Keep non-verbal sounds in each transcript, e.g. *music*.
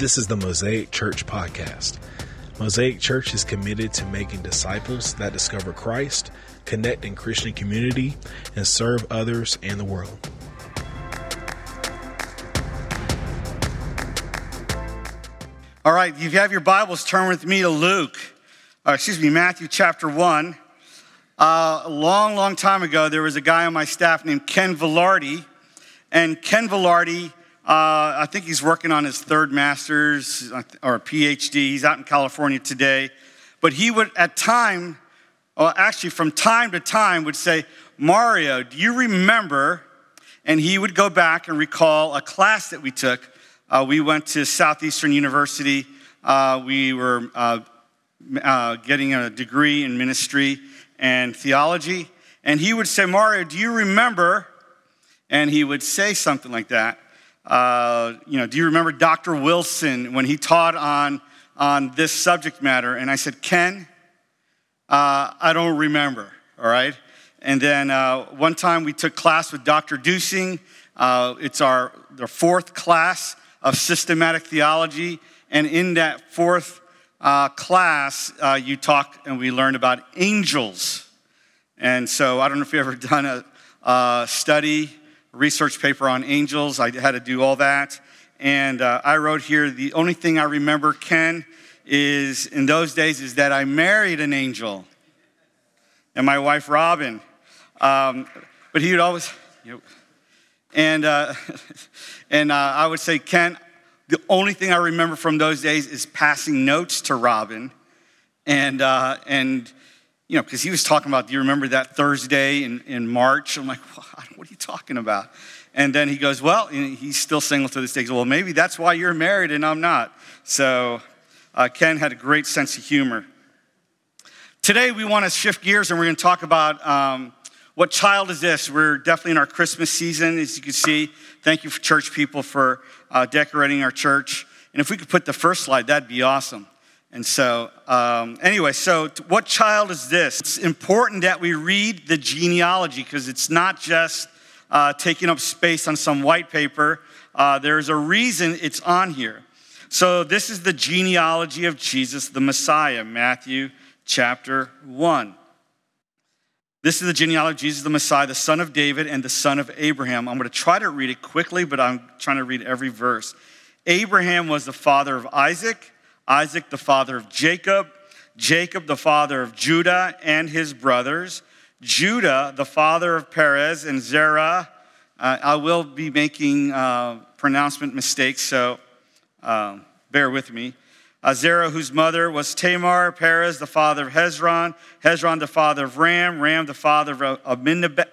This is the Mosaic Church Podcast. Mosaic Church is committed to making disciples that discover Christ, connect in Christian community, and serve others and the world. All right, if you have your Bibles, turn with me to Luke, uh, excuse me, Matthew chapter 1. Uh, a long, long time ago, there was a guy on my staff named Ken Villardi. And Ken Villardi uh, I think he's working on his third master's or PhD. He's out in California today. But he would, at time, well, actually from time to time, would say, Mario, do you remember? And he would go back and recall a class that we took. Uh, we went to Southeastern University. Uh, we were uh, uh, getting a degree in ministry and theology. And he would say, Mario, do you remember? And he would say something like that. Uh, you know, do you remember Dr. Wilson when he taught on, on this subject matter? And I said, Ken, uh, I don't remember, all right? And then uh, one time we took class with Dr. Dusing. Uh, it's our, our fourth class of systematic theology. And in that fourth uh, class, uh, you talk and we learned about angels. And so I don't know if you've ever done a, a study research paper on angels. I had to do all that. And uh, I wrote here the only thing I remember, Ken, is in those days is that I married an angel and my wife, Robin. Um, but he would always, you know, and, uh, *laughs* and uh, I would say, Ken, the only thing I remember from those days is passing notes to Robin. And, uh, and you know, because he was talking about, do you remember that Thursday in, in March? I'm like, what are you talking about? And then he goes, well, he's still single to this day. Goes, well, maybe that's why you're married and I'm not. So uh, Ken had a great sense of humor. Today we want to shift gears and we're going to talk about um, what child is this? We're definitely in our Christmas season, as you can see. Thank you for church people for uh, decorating our church. And if we could put the first slide, that'd be awesome. And so, um, anyway, so what child is this? It's important that we read the genealogy because it's not just uh, taking up space on some white paper. Uh, there's a reason it's on here. So, this is the genealogy of Jesus, the Messiah, Matthew chapter 1. This is the genealogy of Jesus, the Messiah, the son of David and the son of Abraham. I'm going to try to read it quickly, but I'm trying to read every verse. Abraham was the father of Isaac. Isaac, the father of Jacob, Jacob, the father of Judah and his brothers, Judah, the father of Perez and Zerah. Uh, I will be making uh, pronouncement mistakes, so uh, bear with me. Uh, Zerah, whose mother was Tamar, Perez, the father of Hezron, Hezron, the father of Ram, Ram, the father of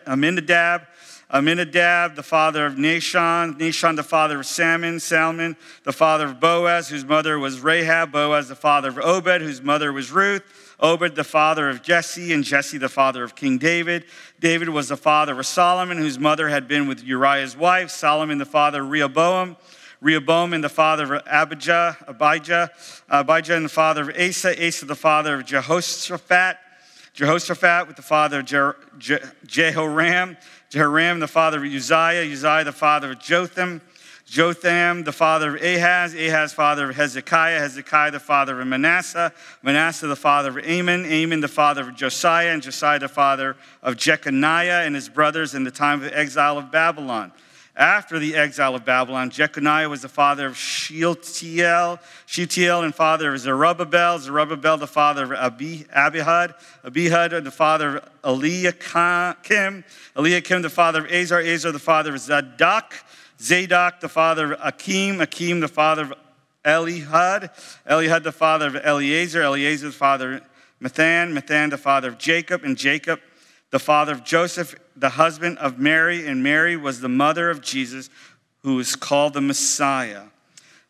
Amminadab, Amminadab, the father of Nahshon, Nahshon, the father of Salmon, Salmon, the father of Boaz, whose mother was Rahab, Boaz, the father of Obed, whose mother was Ruth, Obed, the father of Jesse, and Jesse, the father of King David. David was the father of Solomon, whose mother had been with Uriah's wife, Solomon, the father of Rehoboam. Rehoboam and the father of Abijah, Abijah, Abijah and the father of Asa, Asa the father of Jehoshaphat, Jehoshaphat with the father of Je- Jehoram, Jehoram the father of Uzziah, Uzziah the father of Jotham, Jotham the father of Ahaz, Ahaz father of Hezekiah, Hezekiah the father of Manasseh, Manasseh the father of Amon, Amon the father of Josiah, and Josiah the father of Jeconiah and his brothers in the time of the exile of Babylon. After the exile of Babylon, Jeconiah was the father of Shealtiel, Shealtiel and father of Zerubbabel, Zerubbabel the father of Abi, Abihud, Abihud the father of Eliakim, Eliakim the father of Azar, Azar the father of Zadok, Zadok the father of Akim, Akim the father of Elihud, Elihud the father of Eleazar, Eleazar the father of Matthan, Matthan the father of Jacob, and Jacob the father of Joseph, the husband of Mary, and Mary was the mother of Jesus, who is called the Messiah.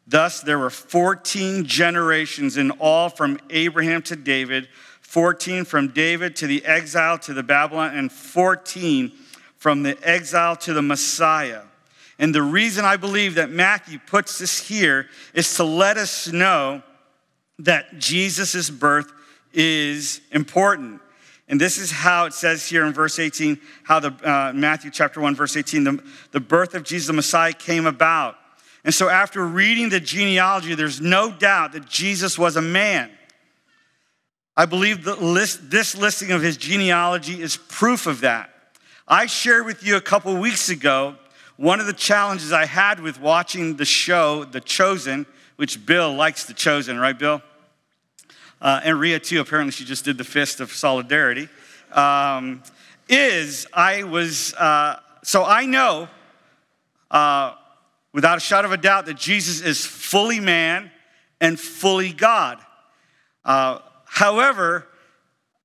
Thus, there were 14 generations in all from Abraham to David, 14 from David to the exile to the Babylon, and 14 from the exile to the Messiah. And the reason I believe that Matthew puts this here is to let us know that Jesus' birth is important. And this is how it says here in verse 18, how the uh, Matthew chapter 1, verse 18, the, the birth of Jesus the Messiah came about. And so, after reading the genealogy, there's no doubt that Jesus was a man. I believe the list, this listing of his genealogy is proof of that. I shared with you a couple weeks ago one of the challenges I had with watching the show, The Chosen, which Bill likes The Chosen, right, Bill? Uh, and Ria, too, apparently she just did the fist of solidarity. Um, is I was, uh, so I know uh, without a shadow of a doubt that Jesus is fully man and fully God. Uh, however,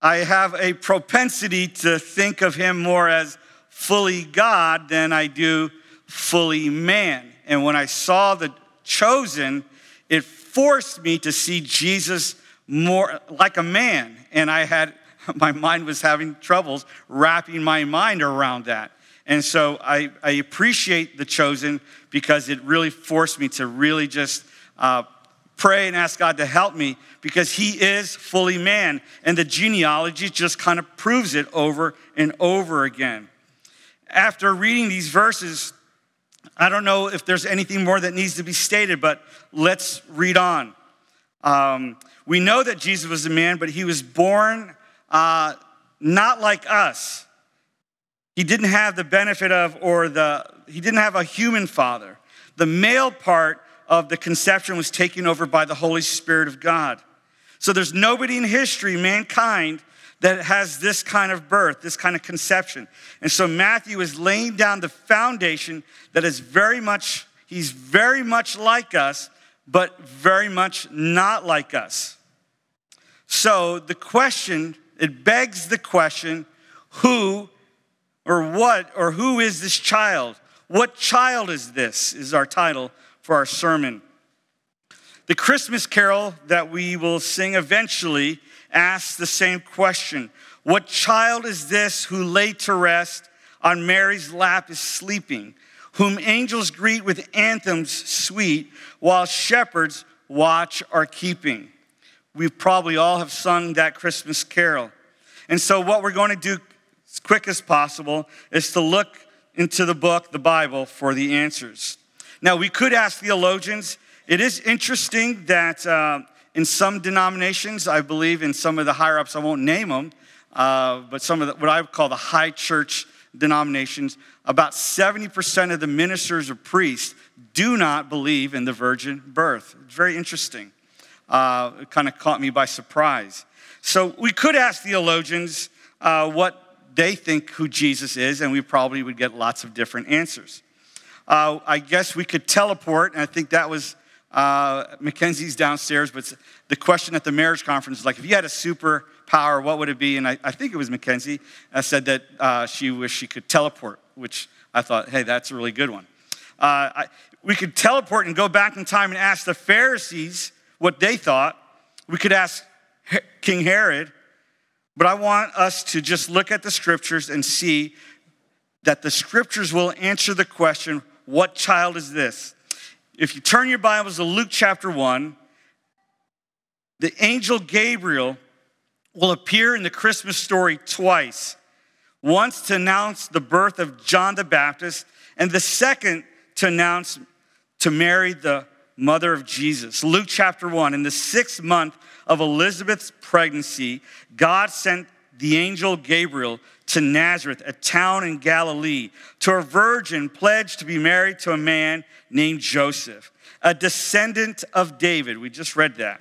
I have a propensity to think of him more as fully God than I do fully man. And when I saw the chosen, it forced me to see Jesus more like a man. And I had, *laughs* my mind was having troubles wrapping my mind around that. And so I, I appreciate the chosen because it really forced me to really just uh, pray and ask God to help me because He is fully man. And the genealogy just kind of proves it over and over again. After reading these verses, I don't know if there's anything more that needs to be stated, but let's read on. Um, we know that Jesus was a man, but he was born uh, not like us. He didn't have the benefit of, or the, he didn't have a human father. The male part of the conception was taken over by the Holy Spirit of God. So there's nobody in history, mankind, that has this kind of birth, this kind of conception. And so Matthew is laying down the foundation that is very much, he's very much like us, but very much not like us. So the question, it begs the question who or what or who is this child? What child is this? Is our title for our sermon. The Christmas carol that we will sing eventually asks the same question What child is this who lay to rest on Mary's lap is sleeping, whom angels greet with anthems sweet, while shepherds watch are keeping? We probably all have sung that Christmas carol. And so, what we're going to do as quick as possible is to look into the book, the Bible, for the answers. Now, we could ask theologians. It is interesting that uh, in some denominations, I believe in some of the higher ups, I won't name them, uh, but some of the, what I would call the high church denominations, about 70% of the ministers or priests do not believe in the virgin birth. It's very interesting. Uh, it kind of caught me by surprise. So we could ask theologians uh, what they think who Jesus is, and we probably would get lots of different answers. Uh, I guess we could teleport, and I think that was uh, Mackenzie's downstairs, but the question at the marriage conference is like, if you had a superpower, what would it be? And I, I think it was Mackenzie uh, said that uh, she wished she could teleport, which I thought, hey, that's a really good one. Uh, I, we could teleport and go back in time and ask the Pharisees what they thought. We could ask King Herod, but I want us to just look at the scriptures and see that the scriptures will answer the question what child is this? If you turn your Bibles to Luke chapter 1, the angel Gabriel will appear in the Christmas story twice. Once to announce the birth of John the Baptist, and the second to announce to Mary, the mother of Jesus. Luke chapter 1, in the sixth month of Elizabeth's pregnancy, God sent the angel Gabriel to Nazareth, a town in Galilee, to a virgin pledged to be married to a man named Joseph, a descendant of David. We just read that.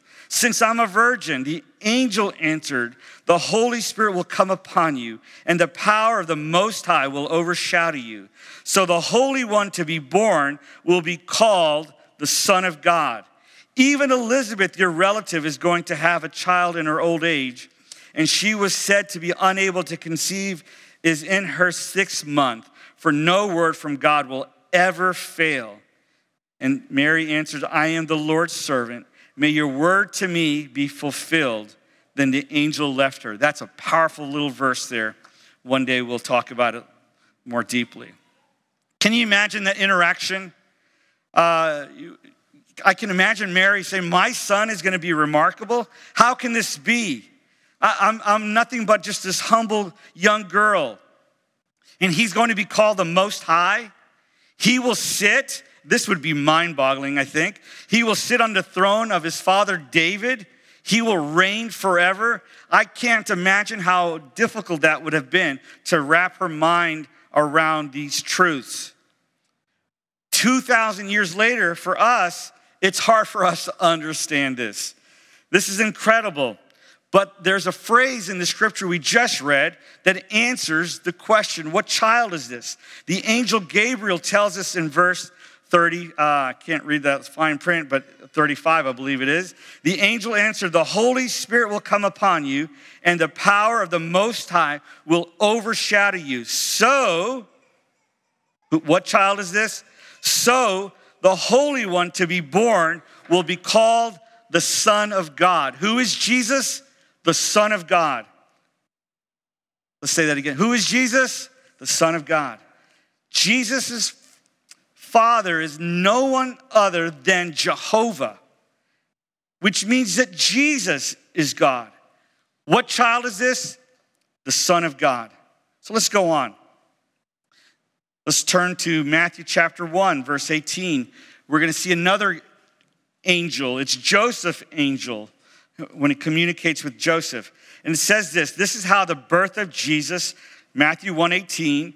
Since I'm a virgin, the angel answered, The Holy Spirit will come upon you, and the power of the Most High will overshadow you. So the Holy One to be born will be called the Son of God. Even Elizabeth, your relative, is going to have a child in her old age, and she was said to be unable to conceive, is in her sixth month, for no word from God will ever fail. And Mary answered, I am the Lord's servant. May your word to me be fulfilled. Then the angel left her. That's a powerful little verse there. One day we'll talk about it more deeply. Can you imagine that interaction? Uh, I can imagine Mary saying, My son is going to be remarkable. How can this be? I'm, I'm nothing but just this humble young girl. And he's going to be called the Most High. He will sit this would be mind boggling, I think. He will sit on the throne of his father David. He will reign forever. I can't imagine how difficult that would have been to wrap her mind around these truths. 2,000 years later, for us, it's hard for us to understand this. This is incredible. But there's a phrase in the scripture we just read that answers the question what child is this? The angel Gabriel tells us in verse 30, uh, I can't read that fine print, but 35, I believe it is. The angel answered, The Holy Spirit will come upon you, and the power of the Most High will overshadow you. So, what child is this? So, the Holy One to be born will be called the Son of God. Who is Jesus? The Son of God. Let's say that again. Who is Jesus? The Son of God. Jesus is Father is no one other than Jehovah, which means that Jesus is God. What child is this? The Son of God. So let's go on. Let's turn to Matthew chapter 1, verse 18. We're going to see another angel. It's Joseph angel when it communicates with Joseph. And it says this, this is how the birth of Jesus, Matthew 1:18,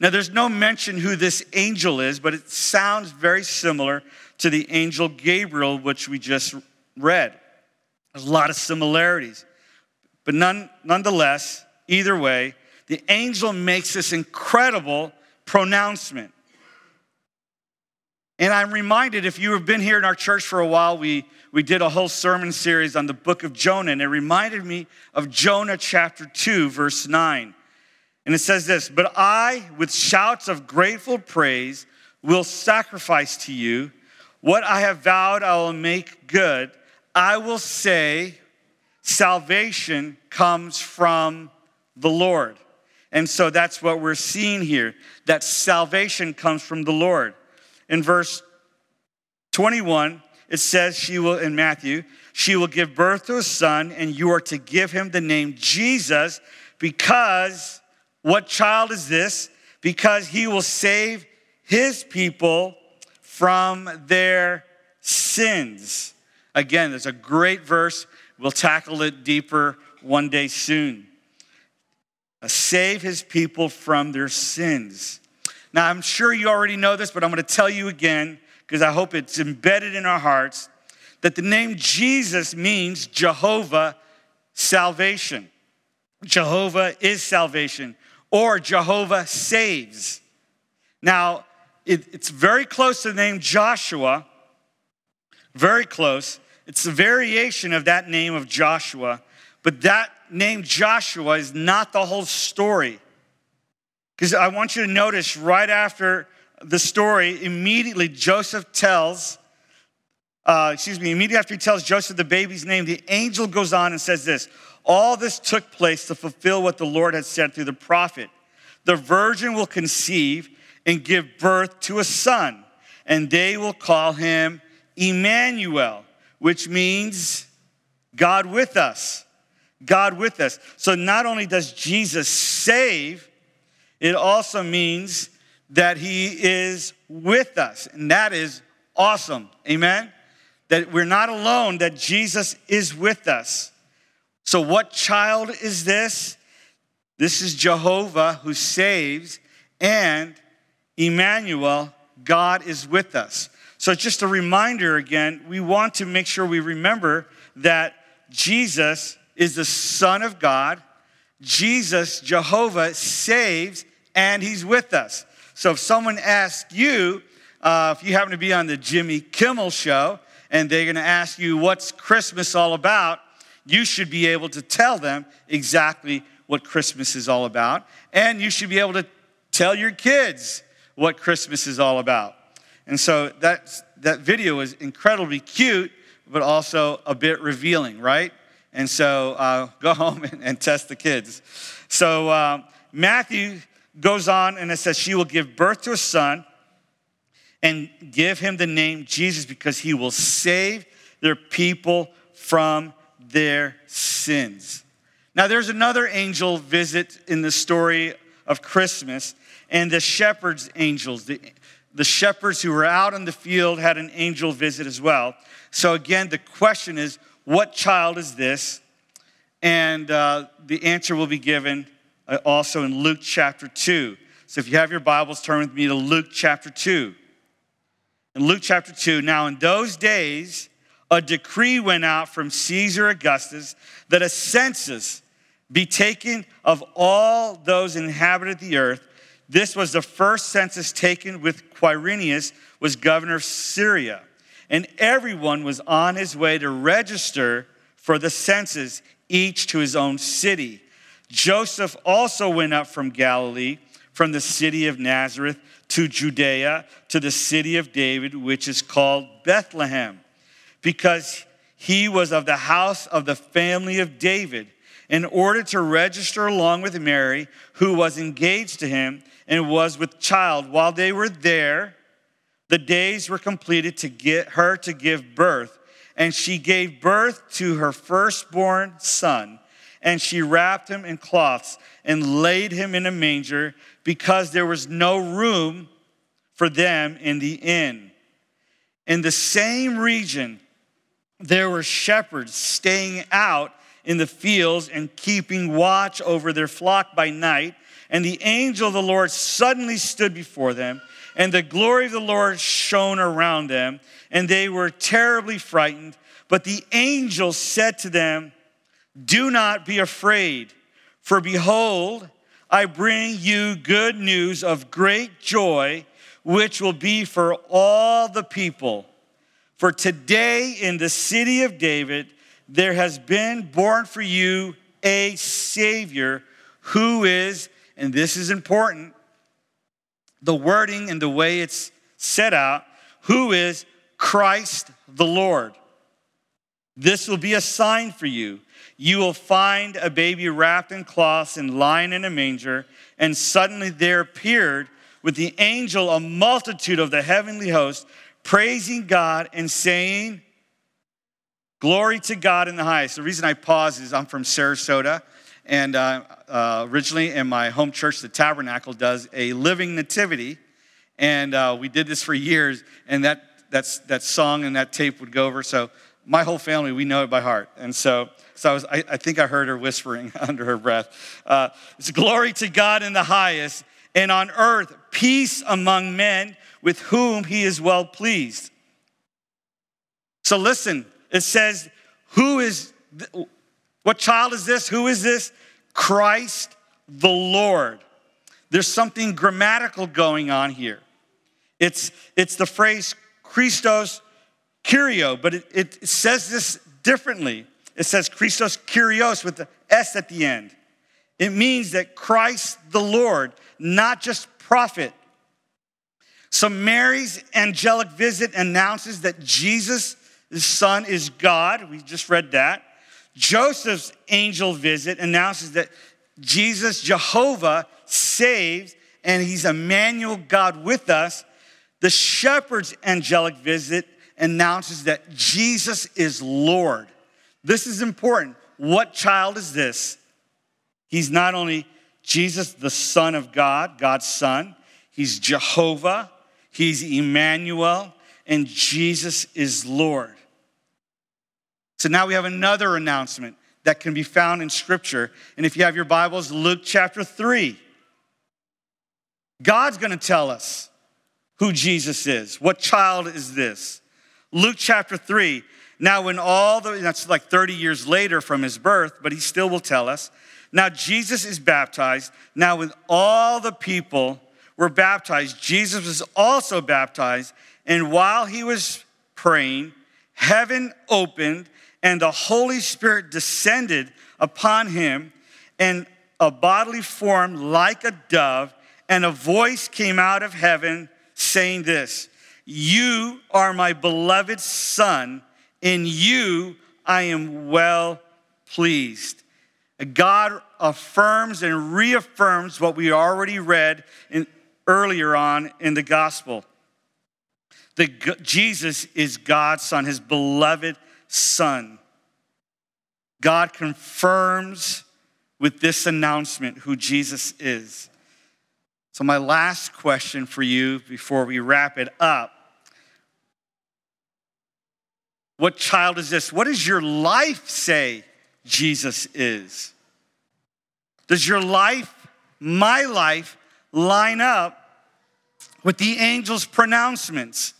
Now, there's no mention who this angel is, but it sounds very similar to the angel Gabriel, which we just read. There's a lot of similarities. But none, nonetheless, either way, the angel makes this incredible pronouncement. And I'm reminded, if you have been here in our church for a while, we, we did a whole sermon series on the book of Jonah, and it reminded me of Jonah chapter 2, verse 9. And it says this But I, with shouts of grateful praise, will sacrifice to you. What I have vowed, I will make good. I will say, salvation comes from the Lord. And so that's what we're seeing here that salvation comes from the Lord. In verse 21, it says, She will, in Matthew, she will give birth to a son, and you are to give him the name Jesus because what child is this? Because he will save his people from their sins. Again, there's a great verse. We'll tackle it deeper one day soon. Uh, save his people from their sins. Now, I'm sure you already know this, but I'm going to tell you again because I hope it's embedded in our hearts that the name Jesus means Jehovah salvation. Jehovah is salvation, or Jehovah saves. Now, it, it's very close to the name Joshua, very close. It's a variation of that name of Joshua, but that name Joshua is not the whole story. Because I want you to notice right after the story, immediately Joseph tells, uh, excuse me, immediately after he tells Joseph the baby's name, the angel goes on and says this All this took place to fulfill what the Lord had said through the prophet. The virgin will conceive and give birth to a son, and they will call him Emmanuel, which means God with us. God with us. So not only does Jesus save, it also means that he is with us. And that is awesome. Amen? That we're not alone, that Jesus is with us. So, what child is this? This is Jehovah who saves, and Emmanuel, God is with us. So, just a reminder again, we want to make sure we remember that Jesus is the Son of God. Jesus, Jehovah, saves, and He's with us. So if someone asks you, uh, if you happen to be on the Jimmy Kimmel show, and they're going to ask you, what's Christmas all about? You should be able to tell them exactly what Christmas is all about. And you should be able to tell your kids what Christmas is all about. And so that, that video is incredibly cute, but also a bit revealing, right? And so uh, *laughs* go home and, and, test the kids. So uh, Matthew goes on and it says, She will give birth to a son and give him the name Jesus because he will save their people from their sins. Now, there's another angel visit in the story of Christmas, and the shepherds' angels, the, the shepherds who were out in the field had an angel visit as well. So, again, the question is, what child is this? And uh, the answer will be given uh, also in Luke chapter 2. So if you have your Bibles, turn with me to Luke chapter 2. In Luke chapter 2, now in those days, a decree went out from Caesar Augustus that a census be taken of all those inhabited the earth. This was the first census taken with Quirinius was governor of Syria. And everyone was on his way to register for the census, each to his own city. Joseph also went up from Galilee, from the city of Nazareth to Judea, to the city of David, which is called Bethlehem, because he was of the house of the family of David, in order to register along with Mary, who was engaged to him and was with child. While they were there, the days were completed to get her to give birth, and she gave birth to her firstborn son and she wrapped him in cloths and laid him in a manger because there was no room for them in the inn. In the same region, there were shepherds staying out in the fields and keeping watch over their flock by night. And the angel of the Lord suddenly stood before them, and the glory of the Lord shone around them, and they were terribly frightened. But the angel said to them, do not be afraid, for behold, I bring you good news of great joy, which will be for all the people. For today in the city of David, there has been born for you a Savior who is, and this is important, the wording and the way it's set out, who is Christ the Lord. This will be a sign for you you will find a baby wrapped in cloths and lying in a manger. And suddenly there appeared with the angel a multitude of the heavenly host, praising God and saying, Glory to God in the highest. The reason I pause is I'm from Sarasota, and uh, uh, originally in my home church, the Tabernacle does a living nativity, and uh, we did this for years, and that, that's, that song and that tape would go over. So my whole family, we know it by heart. And so, so I, was, I, I think I heard her whispering *laughs* under her breath. Uh, it's glory to God in the highest, and on earth, peace among men with whom he is well pleased. So listen, it says, Who is, what child is this? Who is this? Christ the Lord. There's something grammatical going on here. It's, it's the phrase Christos Kyrio, but it, it says this differently. It says Christos Kyrios with the S at the end. It means that Christ the Lord, not just prophet. So Mary's angelic visit announces that Jesus, Son, is God. We just read that. Joseph's angel visit announces that Jesus, Jehovah, saves, and he's Emmanuel, God with us. The shepherd's angelic visit announces that Jesus is Lord. This is important. What child is this? He's not only Jesus, the Son of God, God's Son, he's Jehovah, he's Emmanuel, and Jesus is Lord. So now we have another announcement that can be found in Scripture. And if you have your Bibles, Luke chapter 3. God's gonna tell us who Jesus is. What child is this? Luke chapter 3. Now, when all the, that's like 30 years later from his birth, but he still will tell us. Now, Jesus is baptized. Now, when all the people were baptized, Jesus was also baptized. And while he was praying, heaven opened and the Holy Spirit descended upon him in a bodily form like a dove, and a voice came out of heaven saying this You are my beloved Son, in you I am well pleased. God affirms and reaffirms what we already read in, earlier on in the gospel. That Jesus is God's Son, his beloved Son. God confirms with this announcement who Jesus is. So, my last question for you before we wrap it up what child is this? What does your life say Jesus is? Does your life, my life, line up with the angel's pronouncements?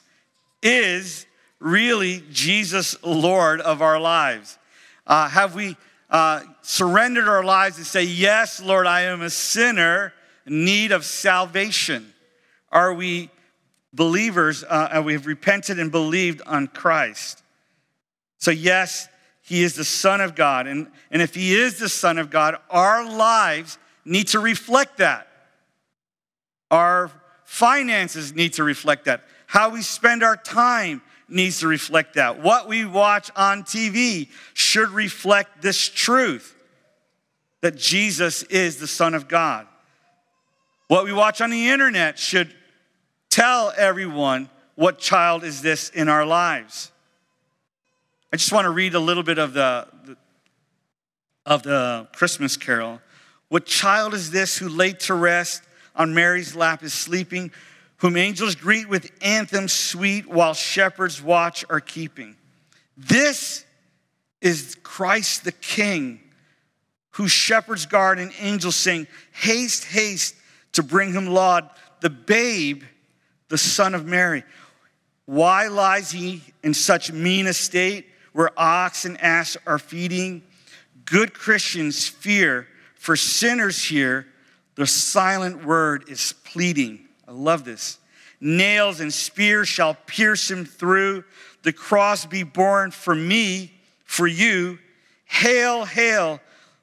Is really Jesus Lord of our lives? Uh, have we uh, surrendered our lives and say, Yes, Lord, I am a sinner in need of salvation? Are we believers uh, and we have repented and believed on Christ? So, yes, he is the Son of God. And, and if he is the Son of God, our lives need to reflect that. Our finances need to reflect that. How we spend our time needs to reflect that. What we watch on TV should reflect this truth that Jesus is the Son of God. What we watch on the internet should tell everyone what child is this in our lives. I just want to read a little bit of the, the of the Christmas carol. What child is this who laid to rest on Mary's lap is sleeping? whom angels greet with anthems sweet while shepherds watch are keeping. This is Christ the King, whose shepherds guard and angels sing, Haste, haste to bring him laud, the babe, the Son of Mary. Why lies he in such mean estate where ox and ass are feeding? Good Christians fear, for sinners here, the silent word is pleading. I love this. Nails and spears shall pierce him through. The cross be borne for me, for you. Hail, hail,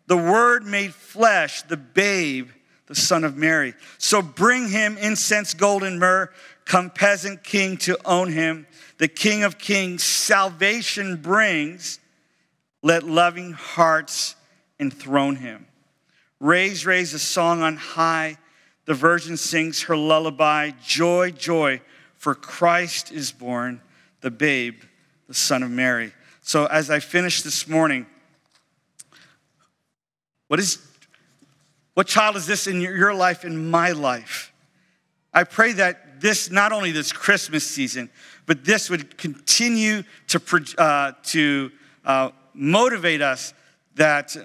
the word made flesh, the babe, the son of Mary. So bring him incense, gold, and myrrh. Come, peasant king, to own him. The king of kings, salvation brings. Let loving hearts enthrone him. Raise, raise a song on high. The virgin sings her lullaby. Joy, joy, for Christ is born, the babe, the Son of Mary. So, as I finish this morning, what is what child is this in your life in my life? I pray that this not only this christmas season but this would continue to, uh, to uh, motivate us that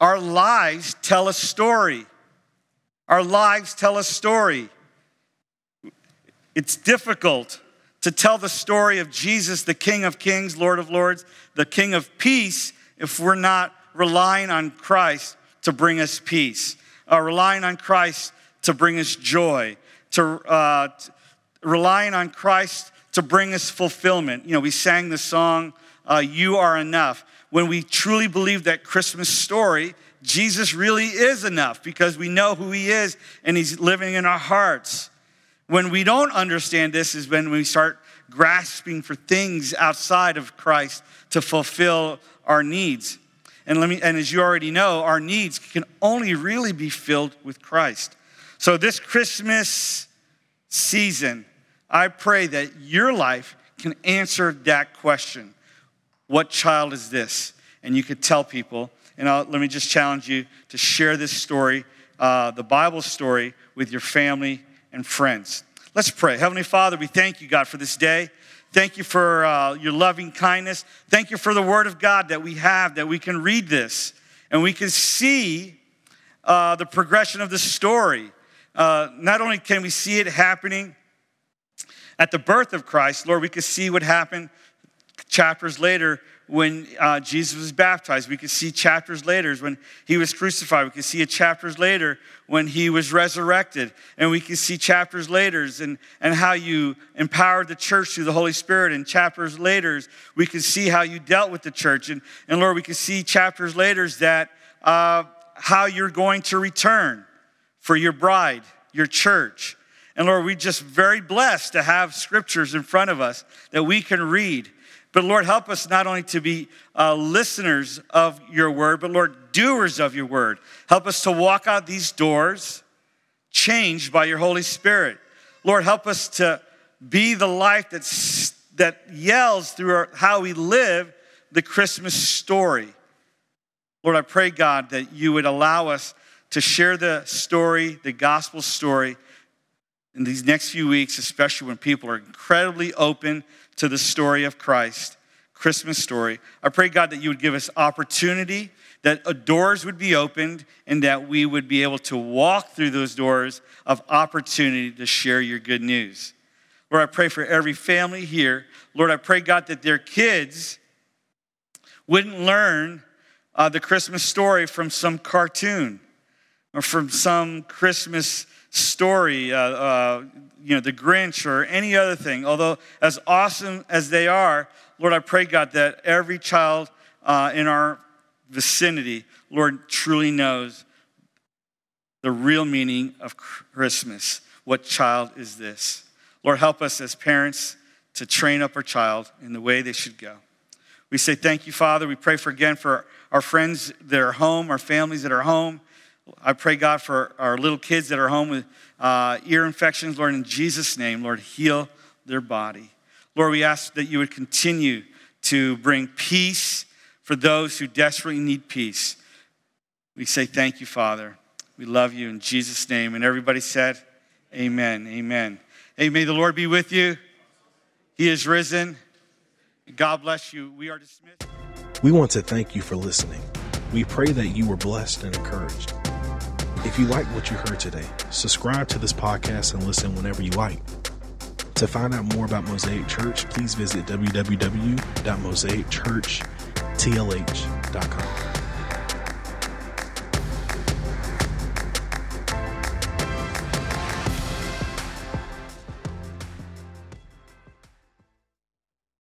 our lives tell a story our lives tell a story. It's difficult to tell the story of Jesus, the King of Kings, Lord of Lords, the King of Peace, if we're not relying on Christ to bring us peace, uh, relying on Christ to bring us joy, to, uh, to relying on Christ to bring us fulfillment. You know, we sang the song, uh, You Are Enough. When we truly believe that Christmas story, Jesus really is enough because we know who He is and He's living in our hearts. When we don't understand this, is when we start grasping for things outside of Christ to fulfill our needs. And let me and as you already know, our needs can only really be filled with Christ. So this Christmas season, I pray that your life can answer that question. What child is this? And you could tell people, and I'll, let me just challenge you to share this story, uh, the Bible story, with your family and friends. Let's pray. Heavenly Father, we thank you, God, for this day. Thank you for uh, your loving kindness. Thank you for the Word of God that we have, that we can read this and we can see uh, the progression of the story. Uh, not only can we see it happening at the birth of Christ, Lord, we can see what happened chapters later when uh, Jesus was baptized. We could see chapters later when he was crucified. We could see chapters later when he was resurrected. And we could see chapters later and, and how you empowered the church through the Holy Spirit. And chapters later, we could see how you dealt with the church. And, and Lord, we could see chapters later that uh, how you're going to return for your bride, your church. And Lord, we're just very blessed to have scriptures in front of us that we can read but Lord, help us not only to be uh, listeners of your word, but Lord, doers of your word. Help us to walk out these doors changed by your Holy Spirit. Lord, help us to be the life that's, that yells through our, how we live the Christmas story. Lord, I pray, God, that you would allow us to share the story, the gospel story, in these next few weeks, especially when people are incredibly open to the story of Christ, Christmas story. I pray, God, that you would give us opportunity, that doors would be opened, and that we would be able to walk through those doors of opportunity to share your good news. Lord, I pray for every family here. Lord, I pray, God, that their kids wouldn't learn uh, the Christmas story from some cartoon or from some Christmas story, uh, uh, you know, the Grinch or any other thing. Although, as awesome as they are, Lord, I pray, God, that every child uh, in our vicinity, Lord, truly knows the real meaning of Christmas. What child is this? Lord, help us as parents to train up our child in the way they should go. We say thank you, Father. We pray for again for our friends that are home, our families that are home. I pray, God, for our little kids that are home with uh, ear infections. Lord, in Jesus' name, Lord, heal their body. Lord, we ask that you would continue to bring peace for those who desperately need peace. We say thank you, Father. We love you in Jesus' name. And everybody said, Amen. Amen. Hey, may the Lord be with you. He is risen. God bless you. We are dismissed. We want to thank you for listening. We pray that you were blessed and encouraged. If you like what you heard today, subscribe to this podcast and listen whenever you like. To find out more about Mosaic Church, please visit www.mosaicchurchtlh.com.